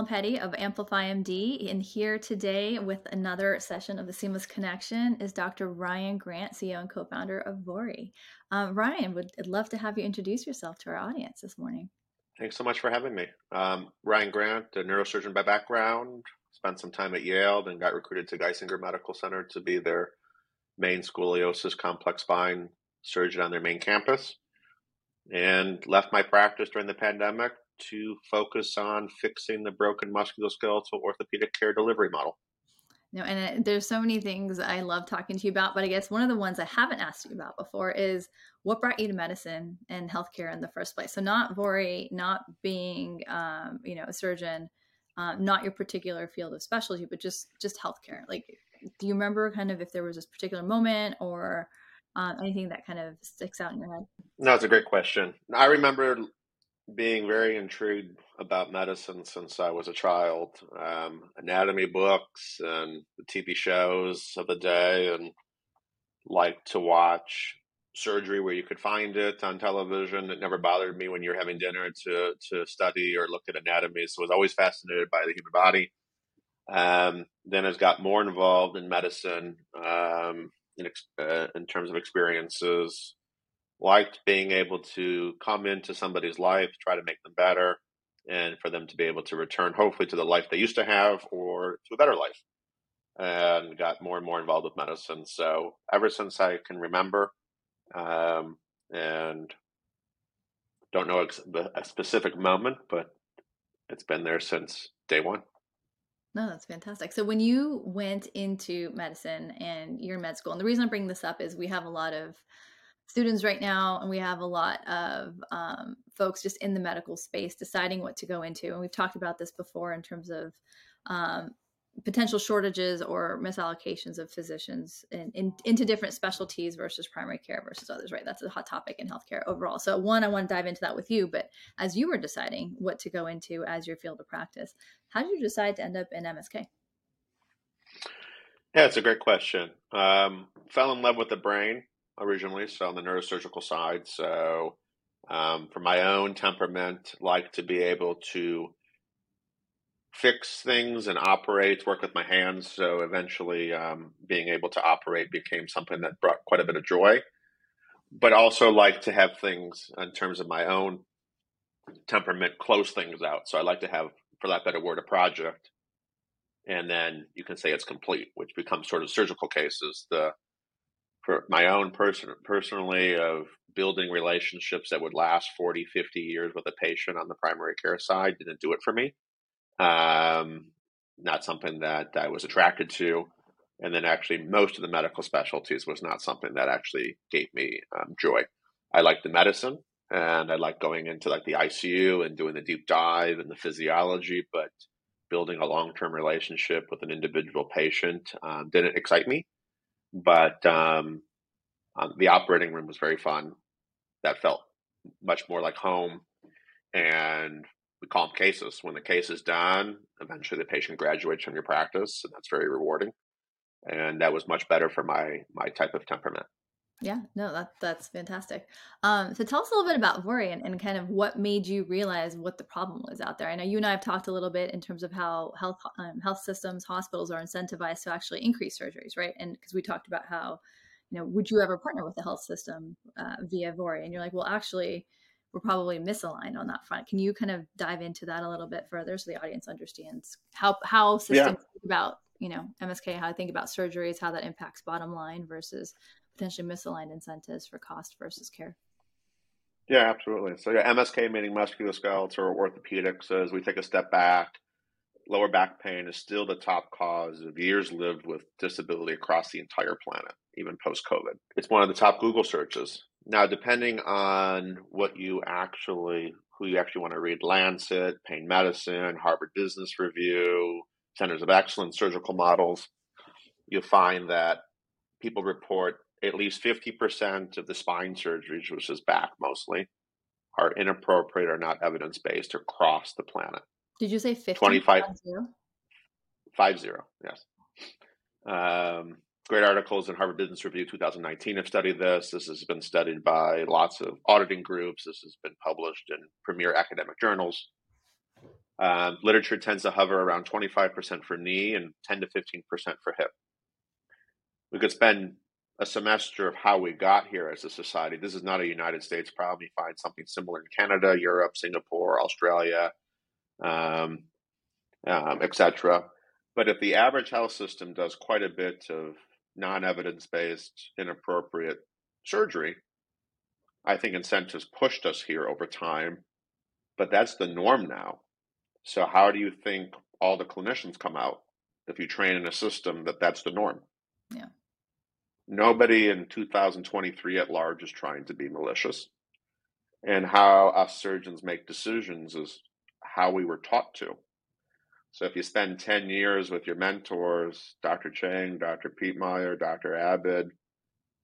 Mina Malapeti of Amplify MD, and here today with another session of the Seamless Connection is Dr. Ryan Grant, CEO and co-founder of Vori. Um, Ryan, would I'd love to have you introduce yourself to our audience this morning. Thanks so much for having me. Um, Ryan Grant, a neurosurgeon by background, spent some time at Yale, then got recruited to Geisinger Medical Center to be their main scoliosis complex spine surgeon on their main campus, and left my practice during the pandemic to focus on fixing the broken musculoskeletal orthopedic care delivery model. No, and uh, there's so many things I love talking to you about, but I guess one of the ones I haven't asked you about before is what brought you to medicine and healthcare in the first place. So not Vori, not being, um, you know, a surgeon, um, not your particular field of specialty, but just just healthcare. Like, do you remember kind of if there was this particular moment or um, anything that kind of sticks out in your head? No, it's a great question. I remember being very intrigued about medicine since I was a child. Um, anatomy books and the TV shows of the day, and liked to watch surgery where you could find it on television. It never bothered me when you're having dinner to to study or look at anatomy. So I was always fascinated by the human body. Um, then as got more involved in medicine um, in, uh, in terms of experiences, liked being able to come into somebody's life, try to make them better, and for them to be able to return, hopefully, to the life they used to have or to a better life. And got more and more involved with medicine. So ever since I can remember, um, and don't know a specific moment, but it's been there since day one. No, that's fantastic. So when you went into medicine and you're in med school, and the reason I bring this up is we have a lot of students right now, and we have a lot of um, folks just in the medical space deciding what to go into. And we've talked about this before in terms of um, potential shortages or misallocations of physicians in, in, into different specialties versus primary care versus others, right? That's a hot topic in healthcare overall. So, one, I want to dive into that with you, but as you were deciding what to go into as your field of practice, how did you decide to end up in MSK? Yeah, it's a great question. Um, fell in love with the brain originally, so on the neurosurgical side. So, um, for my own temperament, like to be able to fix things and operate, work with my hands. So eventually, um, being able to operate became something that brought quite a bit of joy. But also like to have things in terms of my own temperament close things out. So I like to have, for that better word, a project, and then you can say it's complete, which becomes sort of surgical cases. The for my own person personally of building relationships that would last 40 50 years with a patient on the primary care side didn't do it for me. Um, not something that i was attracted to. And then actually most of the medical specialties was not something that actually gave me um, joy. I liked the medicine and i liked going into like the icu and doing the deep dive and the physiology but building a long-term relationship with an individual patient um, didn't excite me but um, um, the operating room was very fun. That felt much more like home, and we call them cases. When the case is done, eventually the patient graduates from your practice, and that's very rewarding. And that was much better for my my type of temperament. Yeah, no, that that's fantastic. Um, so tell us a little bit about Vori and, and kind of what made you realize what the problem was out there. I know you and I have talked a little bit in terms of how health um, health systems, hospitals are incentivized to actually increase surgeries, right? And because we talked about how, you know, would you ever partner with the health system uh, via Vori? And you're like, well, actually, we're probably misaligned on that front. Can you kind of dive into that a little bit further so the audience understands how how systems yeah. think about you know MSK, how I think about surgeries, how that impacts bottom line versus potentially misaligned incentives for cost versus care. Yeah, absolutely. So yeah, MSK meaning musculoskeletal or orthopedics. As we take a step back, lower back pain is still the top cause of years lived with disability across the entire planet, even post COVID. It's one of the top Google searches. Now, depending on what you actually, who you actually want to read, Lancet, Pain Medicine, Harvard Business Review, Centers of Excellence, surgical models, you'll find that people report at least 50% of the spine surgeries, which is back mostly, are inappropriate or not evidence based across the planet. Did you say 50? 25. Five zero, yes. Um, great articles in Harvard Business Review 2019 have studied this. This has been studied by lots of auditing groups. This has been published in premier academic journals. Um, literature tends to hover around 25% for knee and 10 to 15% for hip. We could spend a semester of how we got here as a society. This is not a United States problem. You find something similar in Canada, Europe, Singapore, Australia, um, um, etc. But if the average health system does quite a bit of non evidence based, inappropriate surgery, I think incentives pushed us here over time. But that's the norm now. So, how do you think all the clinicians come out if you train in a system that that's the norm? Yeah. Nobody in 2023 at large is trying to be malicious. And how us surgeons make decisions is how we were taught to. So if you spend 10 years with your mentors, Dr. Chang, Dr. Pete Meyer, Dr. Abid,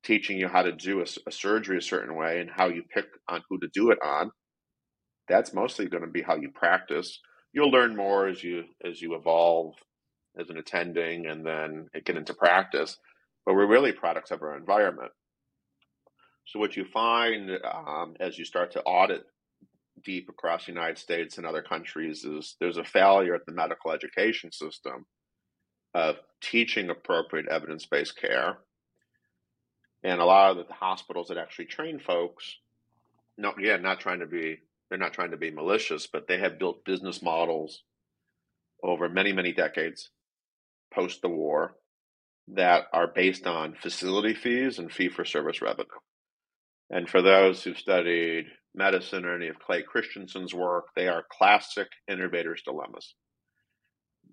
teaching you how to do a, a, surgery a certain way and how you pick on who to do it on, that's mostly going to be how you practice. You'll learn more as you as you evolve as an attending and then get into practice but we're really products of our environment. So what you find um, as you start to audit deep across the United States and other countries is there's a failure at the medical education system of teaching appropriate evidence-based care. And a lot of the hospitals that actually train folks, no, yeah, not trying to be, they're not trying to be malicious, but they have built business models over many, many decades post the war that are based on facility fees and fee for service revenue. And for those who've studied medicine or any of Clay Christensen's work, they are classic innovators' dilemmas.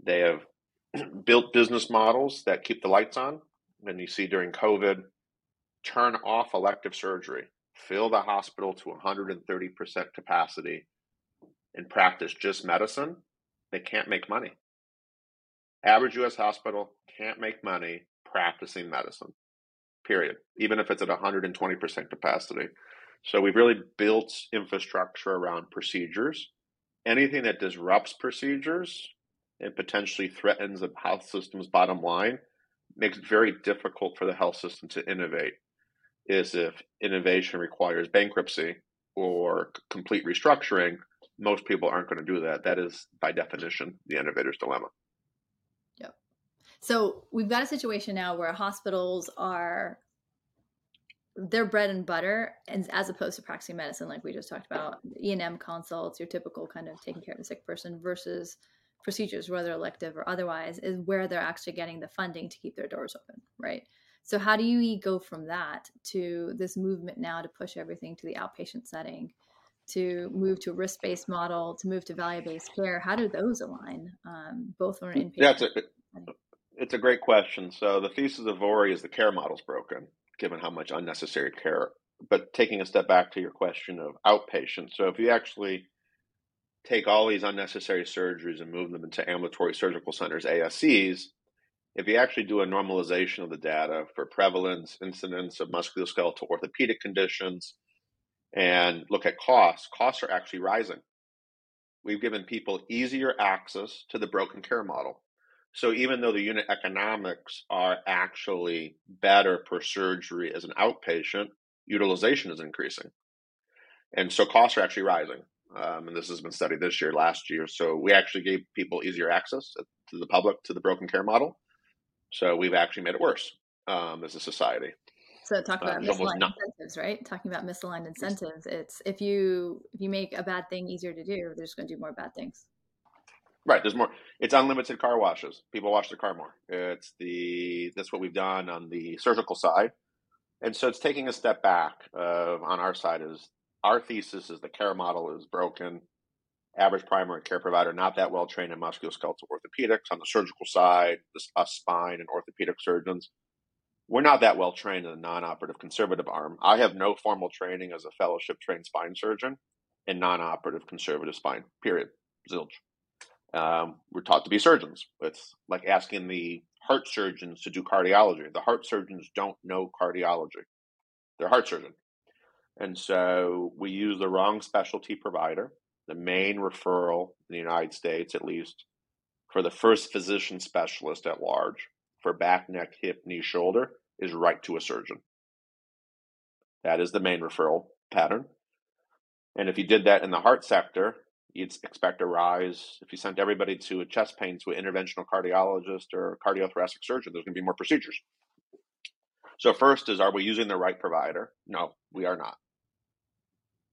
They have built business models that keep the lights on. And you see during COVID, turn off elective surgery, fill the hospital to 130% capacity, and practice just medicine. They can't make money. Average US hospital can't make money practicing medicine, period, even if it's at 120% capacity. So we've really built infrastructure around procedures. Anything that disrupts procedures and potentially threatens the health system's bottom line makes it very difficult for the health system to innovate. Is if innovation requires bankruptcy or complete restructuring, most people aren't going to do that. That is, by definition, the innovator's dilemma. So we've got a situation now where hospitals are their bread and butter, and as opposed to practicing medicine, like we just talked about, E and M consults, your typical kind of taking care of a sick person, versus procedures, whether elective or otherwise, is where they're actually getting the funding to keep their doors open, right? So how do you go from that to this movement now to push everything to the outpatient setting, to move to a risk-based model, to move to value-based care? How do those align, um, both on an inpatient? It's a great question. So the thesis of Vori is the care model's broken, given how much unnecessary care. But taking a step back to your question of outpatient, so if you actually take all these unnecessary surgeries and move them into ambulatory surgical centers, ASCs, if you actually do a normalization of the data for prevalence, incidence of musculoskeletal orthopedic conditions, and look at costs, costs are actually rising. We've given people easier access to the broken care model. So even though the unit economics are actually better per surgery as an outpatient, utilization is increasing. And so costs are actually rising. Um, and this has been studied this year, last year. So we actually gave people easier access to the public to the broken care model. So we've actually made it worse um, as a society. So talk about um, misaligned incentives, right? Talking about misaligned incentives, it's if you if you make a bad thing easier to do, they're just going to do more bad things. Right. There's more. It's unlimited car washes. People wash their car more. It's the that's what we've done on the surgical side, and so it's taking a step back. Uh, on our side is our thesis is the care model is broken. Average primary care provider not that well trained in musculoskeletal orthopedics. On the surgical side, this, us spine and orthopedic surgeons, we're not that well trained in the non-operative conservative arm. I have no formal training as a fellowship trained spine surgeon in non-operative conservative spine. Period. Zilch. Um, we're taught to be surgeons. It's like asking the heart surgeons to do cardiology. The heart surgeons don't know cardiology. They're heart surgeon. And so we use the wrong specialty provider. The main referral in the United States, at least, for the first physician specialist at large for back, neck, hip, knee, shoulder is right to a surgeon. That is the main referral pattern. And if you did that in the heart sector, you'd expect a rise. If you sent everybody to a chest pain to an interventional cardiologist or cardiothoracic surgeon, there's going to be more procedures. So, first is are we using the right provider? No, we are not.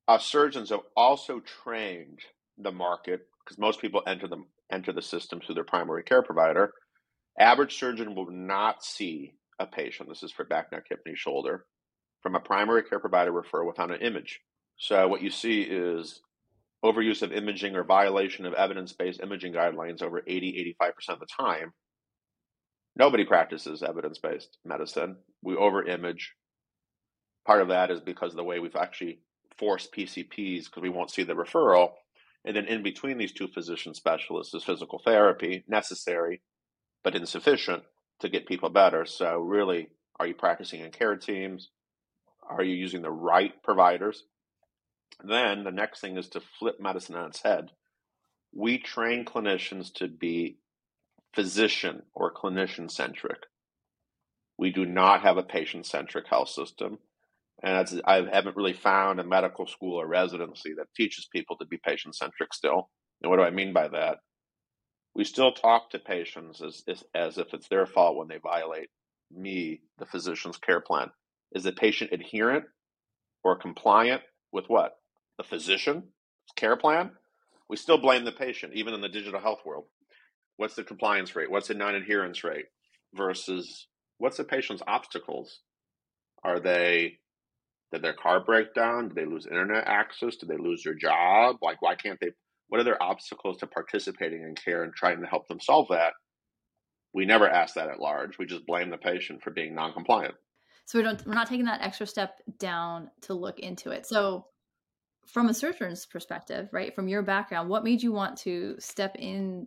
Our surgeons have also trained the market because most people enter the enter the system through their primary care provider. Average surgeon will not see a patient. This is for back, neck, hip, knee, shoulder from a primary care provider referral without an image. So what you see is overuse of imaging or violation of evidence-based imaging guidelines over 80 85% of the time. Nobody practices evidence-based medicine. We over-image. Part of that is because of the way we've actually forced PCPs because we won't see the referral. And then in between these two physician specialists is physical therapy, necessary but insufficient to get people better. So really, are you practicing in care teams? Are you using the right providers? Then the next thing is to flip medicine on its head. We train clinicians to be physician or clinician centric. We do not have a patient centric health system. And I haven't really found a medical school or residency that teaches people to be patient centric still. And what do I mean by that? We still talk to patients as, as, as if it's their fault when they violate me, the physician's care plan. Is the patient adherent or compliant with what? The physician care plan? We still blame the patient, even in the digital health world. What's the compliance rate? What's the non adherence rate? Versus what's the patient's obstacles? Are they, did their car break down? Did they lose internet access? Did they lose their job? Like, why can't they? What are their obstacles to participating in care and trying to help them solve that? We never ask that at large. We just blame the patient for being non compliant. So we don't we're not taking that extra step down to look into it. So from a surgeon's perspective, right, from your background, what made you want to step in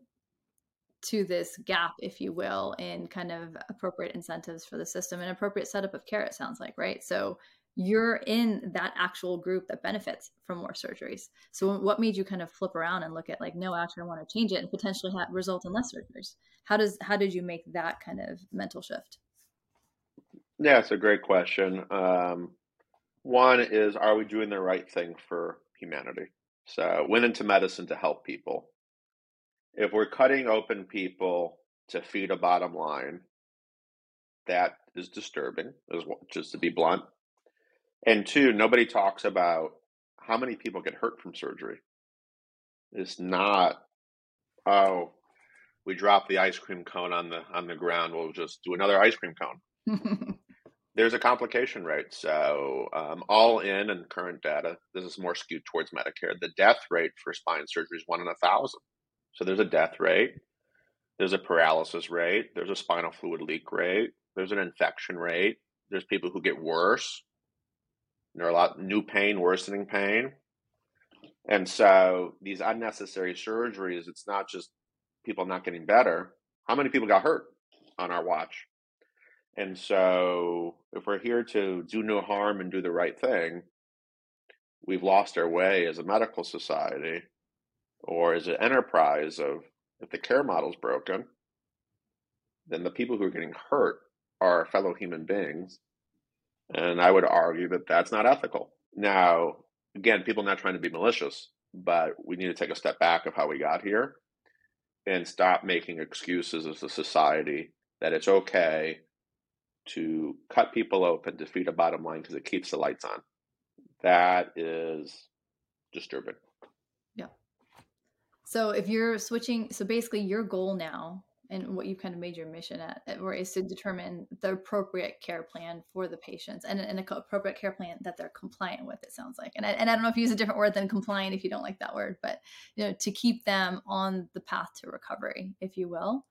to this gap, if you will, in kind of appropriate incentives for the system and appropriate setup of care, it sounds like, right? So you're in that actual group that benefits from more surgeries. So what made you kind of flip around and look at like, no, actually I want to change it and potentially have, result in less surgeries? How does how did you make that kind of mental shift? Yeah, it's a great question. Um, one is, are we doing the right thing for humanity? So, went into medicine to help people. If we're cutting open people to feed a bottom line, that is disturbing, just to be blunt. And two, nobody talks about how many people get hurt from surgery. It's not, oh, we dropped the ice cream cone on the on the ground. We'll just do another ice cream cone. there's a complication rate. So, um, all in and current data, this is more skewed towards Medicare. The death rate for spine surgery is one in a thousand. So, there's a death rate, there's a paralysis rate, there's a spinal fluid leak rate, there's an infection rate, there's people who get worse. There are a lot new pain, worsening pain. And so, these unnecessary surgeries, it's not just people not getting better. How many people got hurt on our watch? And so, if we're here to do no harm and do the right thing, we've lost our way as a medical society or as an enterprise of if the care model's broken, then the people who are getting hurt are fellow human beings. And I would argue that that's not ethical. Now, again, people not trying to be malicious, but we need to take a step back of how we got here and stop making excuses as a society that it's okay to cut people open to feed a bottom line because it keeps the lights on. That is disturbing. Yeah. So if you're switching, so basically your goal now and what you've kind of made your mission at, or is to determine the appropriate care plan for the patients and an appropriate care plan that they're compliant with. It sounds like, and I, and I don't know if you use a different word than compliant if you don't like that word, but you know to keep them on the path to recovery, if you will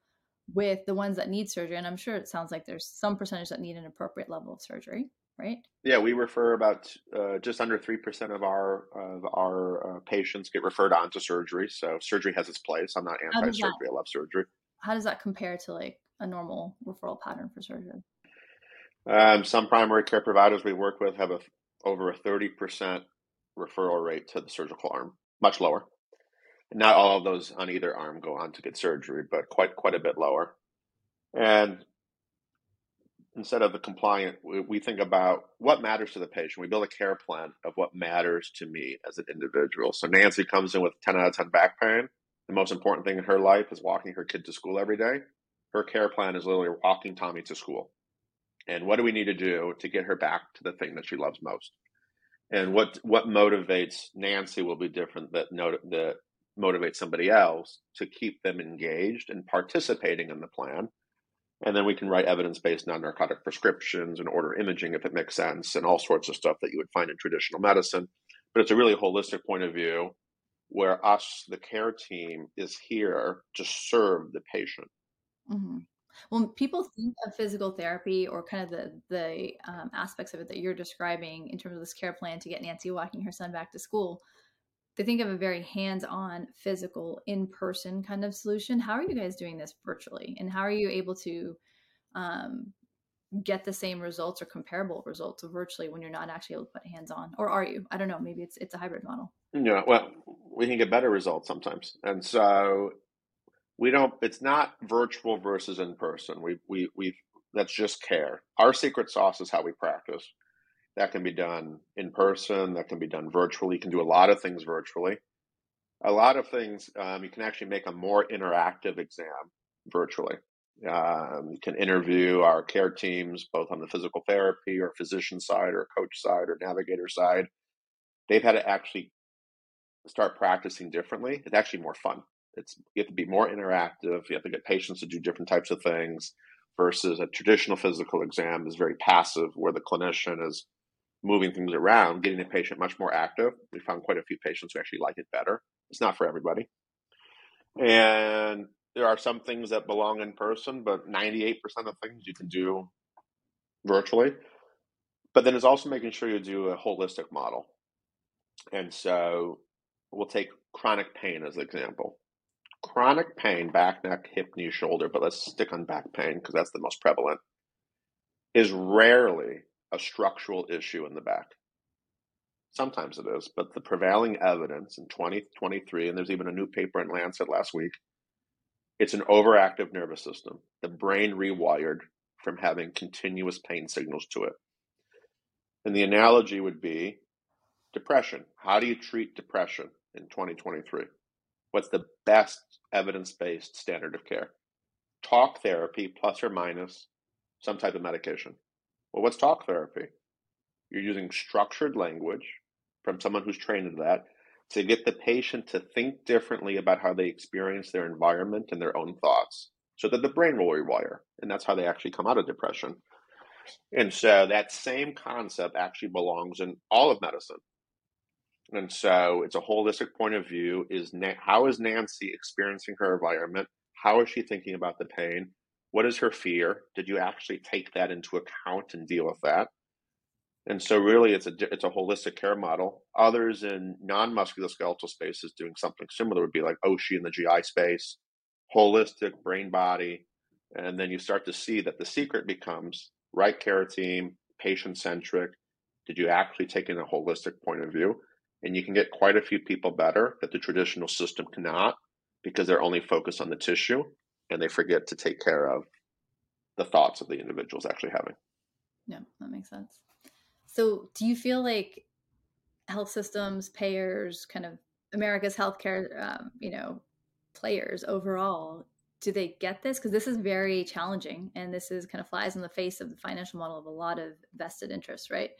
with the ones that need surgery and i'm sure it sounds like there's some percentage that need an appropriate level of surgery right? Yeah we refer about uh, just under 3% of our of our uh, patients get referred on to surgery so surgery has its place. I'm not anti-surgery i love surgery. How does that compare to like a normal referral pattern for surgery? Um, some primary care providers we work with have a over a 30% referral rate to the surgical arm much lower not all of those on either arm go on to get surgery, but quite quite a bit lower. And instead of the compliant, we, we think about what matters to the patient. We build a care plan of what matters to me as an individual. So Nancy comes in with 10 out of 10 back pain. The most important thing in her life is walking her kid to school every day. Her care plan is literally walking Tommy to school. And what do we need to do to get her back to the thing that she loves most? And what what motivates Nancy will be different that that motivates somebody else to keep them engaged and participating in the plan and then we can write evidence based non narcotic prescriptions and order imaging if it makes sense and all sorts of stuff that you would find in traditional medicine. But it's a really holistic point of view where us, the care team, is here to serve the patient. Mm-hmm. People think of physical therapy or kind of the the um, aspects of it that you're describing in terms of this care plan to get Nancy walking her son back to school, they think of a very hands-on physical in-person kind of solution. How are you guys doing this virtually? And how are you able to um, get the same results or comparable results virtually when you're not actually able to put hands on? Or are you? I don't know. Maybe it's it's a hybrid model. Yeah well we can get better results sometimes. And so we don't it's not virtual versus in person we we we that's just care. Our secret sauce is how we practice that can be done in person, that can be done virtually. You can do a lot of things virtually. A lot of things, um, you can actually make a more interactive exam virtually. Um, you can interview our care teams, both on the physical therapy or physician side or coach side or navigator side. They've had to actually start practicing differently. It's actually more fun. It's you have to be more interactive. You have to get patients to do different types of things versus a traditional physical exam is very passive, where the clinician is moving things around, getting the patient much more active. We found quite a few patients who actually like it better. It's not for everybody. And there are some things that belong in person, but 98% of things you can do virtually. But then it's also making sure you do a holistic model. And so we'll take chronic pain as an example. Chronic pain, back, neck, hip, knee, shoulder, but let's stick on back pain because that's the most prevalent, is rarely a structural issue in the back. Sometimes it is, but the prevailing evidence in 2023, and there's even a new paper in Lancet last week, it's an overactive nervous system. The brain rewired from having continuous pain signals to it. And the analogy would be depression. How do you treat depression in 2023? What's the best evidence based standard of care? Talk therapy plus or minus some type of medication. Well, what's talk therapy? You're using structured language from someone who's trained in that to get the patient to think differently about how they experience their environment and their own thoughts so that the brain will rewire. And that's how they actually come out of depression. And so that same concept actually belongs in all of medicine. And so it's a holistic point of view is Na- how is Nancy experiencing her environment? How is she thinking about the pain? What is her fear? Did you actually take that into account and deal with that? And so, really, it's a it's a holistic care model. Others in non musculoskeletal spaces doing something similar would be like Oshi in the GI space, holistic brain body, and then you start to see that the secret becomes right care team, patient centric. Did you actually take in a holistic point of view? And you can get quite a few people better that the traditional system cannot because they're only focused on the tissue and they forget to take care of the thoughts of the individuals actually having. Yeah, that makes sense. So, do you feel like health systems, payers, kind of America's healthcare, um, you know, players overall, do they get this? Because this is very challenging, and this is kind of flies in the face of the financial model of a lot of vested interests, right?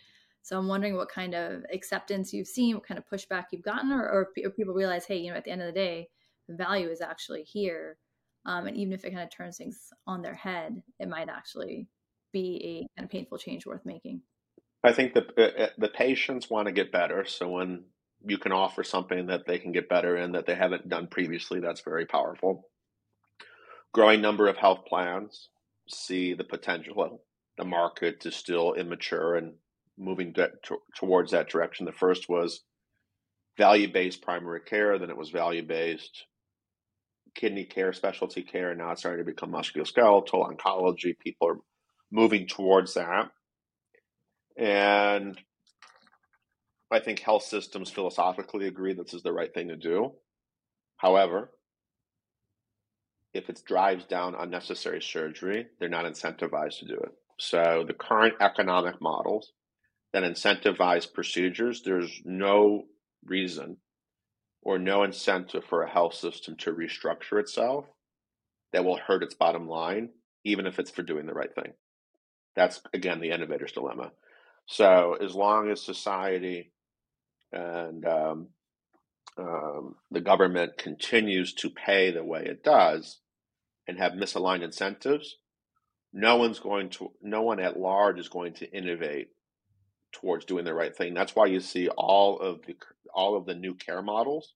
So I'm wondering what kind of acceptance you've seen, what kind of pushback you've gotten, or, or, or people realize, hey, you know, at the end of the day, the value is actually here um, and even if it kind of turns things on their head, it might actually be a kind of painful change worth making. I think the uh, uh, the patients want to get better. So when you can offer something that they can get better in that they haven't done previously, that's very powerful. Growing number of health plans see the potential. The market is still immature and moving to, towards that direction. The first was value based primary care, then it was value based kidney care, specialty care, and now it's starting to become musculoskeletal, oncology. People are moving towards that. And I think health systems philosophically agree this is the right thing to do. However, if it drives down unnecessary surgery, they're not incentivized to do it. So the current economic models that incentivize procedures, there's no reason or no incentive for a health system to restructure itself that will hurt its bottom line, even if it's for doing the right thing. That's again the innovator's dilemma. So as long as society and um, um, the government continues to pay the way it does and have misaligned incentives, no one's going to, no one at large is going to innovate towards doing the right thing. That's why you see all of the all of the new care models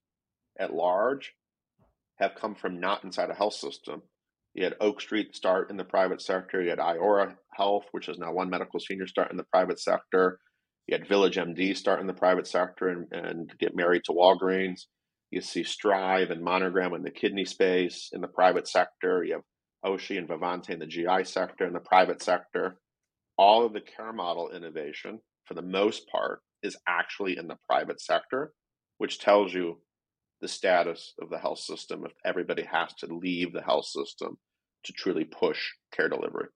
at large have come from not inside a health system. You had Oak Street start in the private sector. You had Iora Health, which is now One Medical Senior, start in the private sector. You had Village MD start in the private sector and, and get married to Walgreens. You see Strive and Monogram in the kidney space in the private sector. You have Oshi and Vivante in the GI sector in the private sector. All of the care model innovation, for the most part, is actually in the private sector, which tells you the status of the health system if everybody has to leave the health system to truly push care delivery.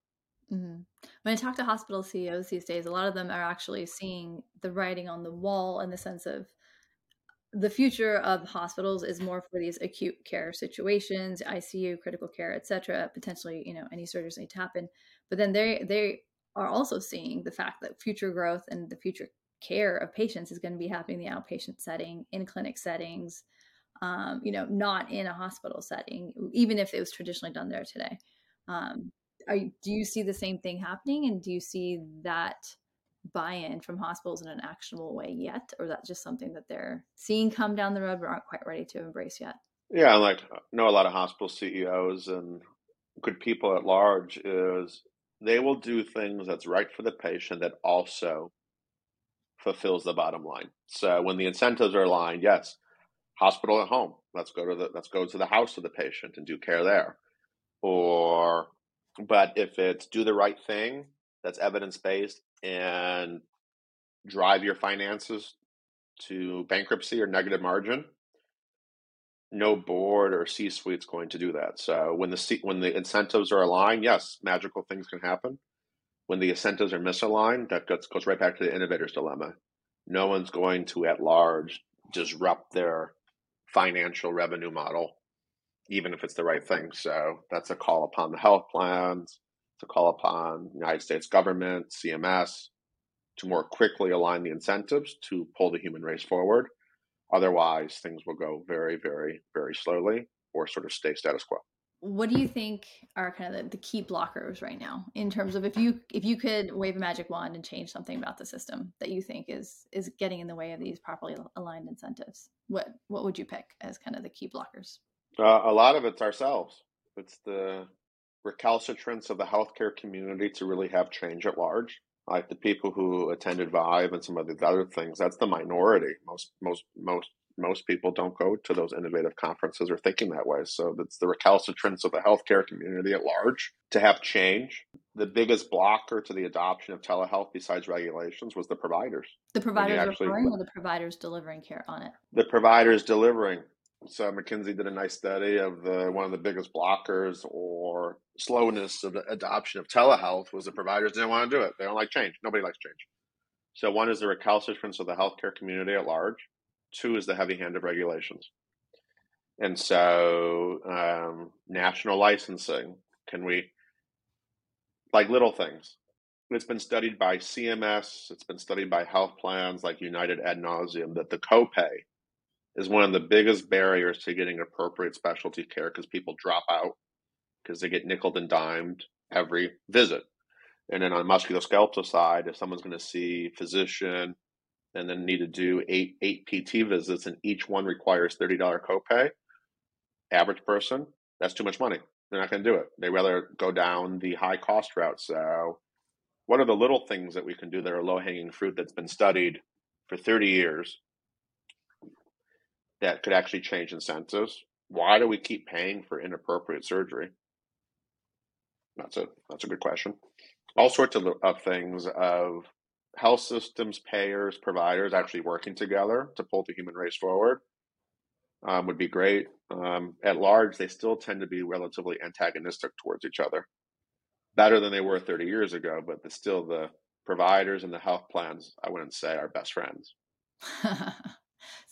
Mm-hmm. When I talk to hospital CEOs these days, a lot of them are actually seeing the writing on the wall in the sense of the future of hospitals is more for these acute care situations, ICU, critical care, etc. Potentially, you know, any surgeries need to happen. But then they they are also seeing the fact that future growth and the future care of patients is going to be happening in the outpatient setting, in clinic settings, um, you know, not in a hospital setting, even if it was traditionally done there today. Um, are, do you see the same thing happening, and do you see that buy-in from hospitals in an actionable way yet, or that just something that they're seeing come down the road but aren't quite ready to embrace yet? Yeah, I like know a lot of hospital CEOs and good people at large is they will do things that's right for the patient that also fulfills the bottom line. So when the incentives are aligned, yes, hospital at home. Let's go to the let's go to the house of the patient and do care there. Or but if it's do the right thing that's evidence based and drive your finances to bankruptcy or negative margin, no board or C suite is going to do that. So when the when the incentives are aligned, yes, magical things can happen. When the incentives are misaligned, that goes right back to the innovator's dilemma. No one's going to at large disrupt their financial revenue model, even if it's the right thing. So that's a call upon the health plans, to call upon United States government, CMS, to more quickly align the incentives to pull the human race forward. Otherwise, things will go very, very, very slowly or sort of stay status quo. What do you think are kind of the, the, key blockers right now in terms of if you if you could wave a magic wand and change something about the system that you think is is getting in the way of these properly aligned incentives what what would you pick as kind of the key blockers? Uh, a lot of it's ourselves. It's the recalcitrance of the healthcare community to really have change at large like the people who attended ViVE and some of the other things that's the minority most most most most people don't go to those innovative conferences or thinking that way. So that's the recalcitrance of the healthcare community at large to have change. The biggest blocker to the adoption of telehealth, besides regulations, was the providers. The providers actually, referring or the providers delivering care on it? The providers delivering. So McKinsey did a nice study of the one of the biggest blockers or slowness of the adoption of telehealth was the providers didn't want to do it. They don't like change. Nobody likes change. So one is the recalcitrance of the healthcare community at large. Two is the heavy hand of regulations. And so, um, national licensing, can we, like little things, it's been studied by CMS, it's been studied by health plans like United ad nauseum that the copay is one of the biggest barriers to getting appropriate specialty care because people drop out because they get nickel and dimed every visit. And then on the musculoskeletal side, if someone's going to see physician, and then need to do eight eight PT visits, and each one requires thirty dollar copay. Average person, that's too much money. They're not going to do it. They rather go down the high cost route. So, what are the little things that we can do that are low hanging fruit that's been studied for thirty years that could actually change incentives? Why do we keep paying for inappropriate surgery? That's a that's a good question. All sorts of, of things of health systems, payers, providers actually working together to pull the human race forward um, would be great. Um, at large, they still tend to be relatively antagonistic towards each other. better than they were 30 years ago, but the, still the providers and the health plans, I wouldn't say are best friends.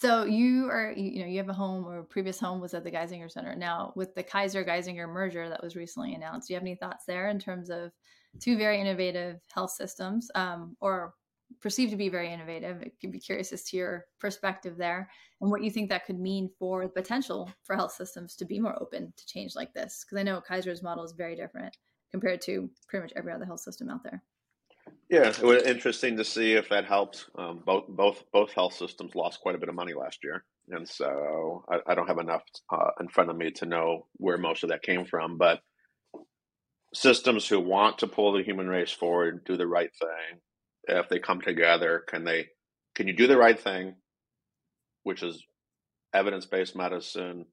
so you are, you know, you have a home or previous home was at the Geisinger Center. Now with the Kaiser Geisinger merger that was recently announced, do you have any thoughts there in terms of two very innovative health systems um, or perceived to be very innovative? It could be curious as to your perspective there and what you think that could mean for the potential for health systems to be more open to change like this. Because I know Kaiser's model is very different compared to pretty much every other health system out there. Yeah, it was interesting to see if that helped. Um, both both both health systems lost quite a bit of money last year, and so I, I don't have enough uh, in front of me to know where most of that came from. But systems who want to pull the human race forward, do the right thing, if they come together, can they? Can you do the right thing, which is evidence based medicine,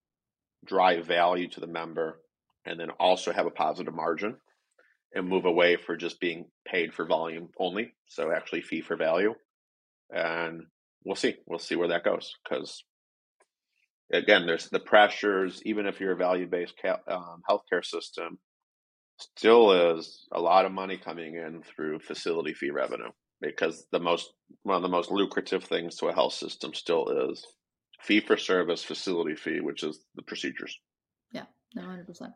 drive value to the member, and then also have a positive margin? And move away for just being paid for volume only. So actually fee for value. And we'll see. We'll see where that goes because again, there's the pressures. Even if you're a value-based um, healthcare system, still is a lot of money coming in through facility fee revenue because the most one of the most lucrative things to a health system still is fee for service facility fee, which is the procedures. Yeah, no, hundred percent.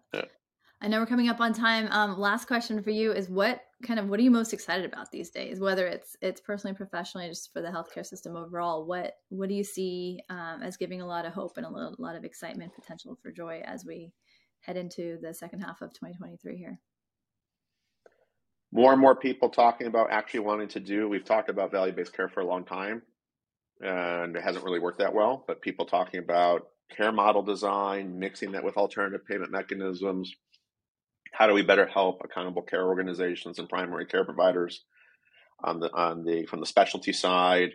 I know we're coming up on time. Um, last question for you is what kind of what are you most excited about these days? Whether it's it's personally, professionally, just for the healthcare system overall. What what do you see um, as giving a lot of hope and a a lot of excitement, potential for joy as we head into the second half of 2023 here? More and more people talking about actually wanting to do. We've talked about value based care for a long time, and it hasn't really worked that well. But people talking about care model design, mixing that with alternative payment mechanisms how do we better help accountable care organizations and primary care providers on the on the from the specialty side?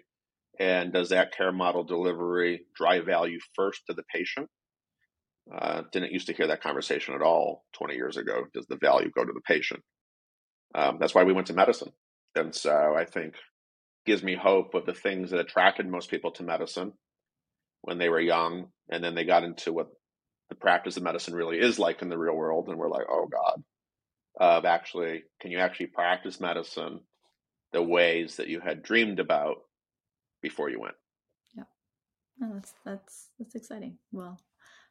And does that care model delivery drive value first to the patient? Uh, didn't used to hear that conversation at all 20 years ago. Does the value go to the patient? Um, that's why we went to medicine. And so i think gives me hope of the things that attracted most people to medicine when they were young and then they got into what the practice of medicine really is like in the real world and we're like oh god of actually can you actually practice medicine the ways that you had dreamed about before you went yeah no, that's that's that's exciting well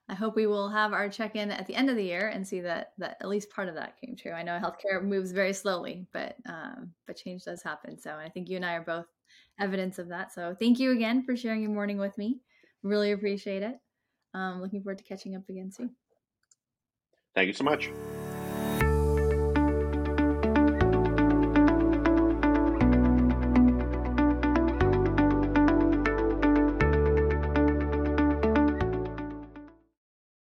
I hope we will have our check-in at the end of the year and see that that at least part of that came true. I know healthcare moves very slowly, but um, but change does happen. So I think you and I are both evidence of that. So thank you again for sharing your morning with me. Really appreciate it. Um, looking forward to catching up again soon. Thank you so much.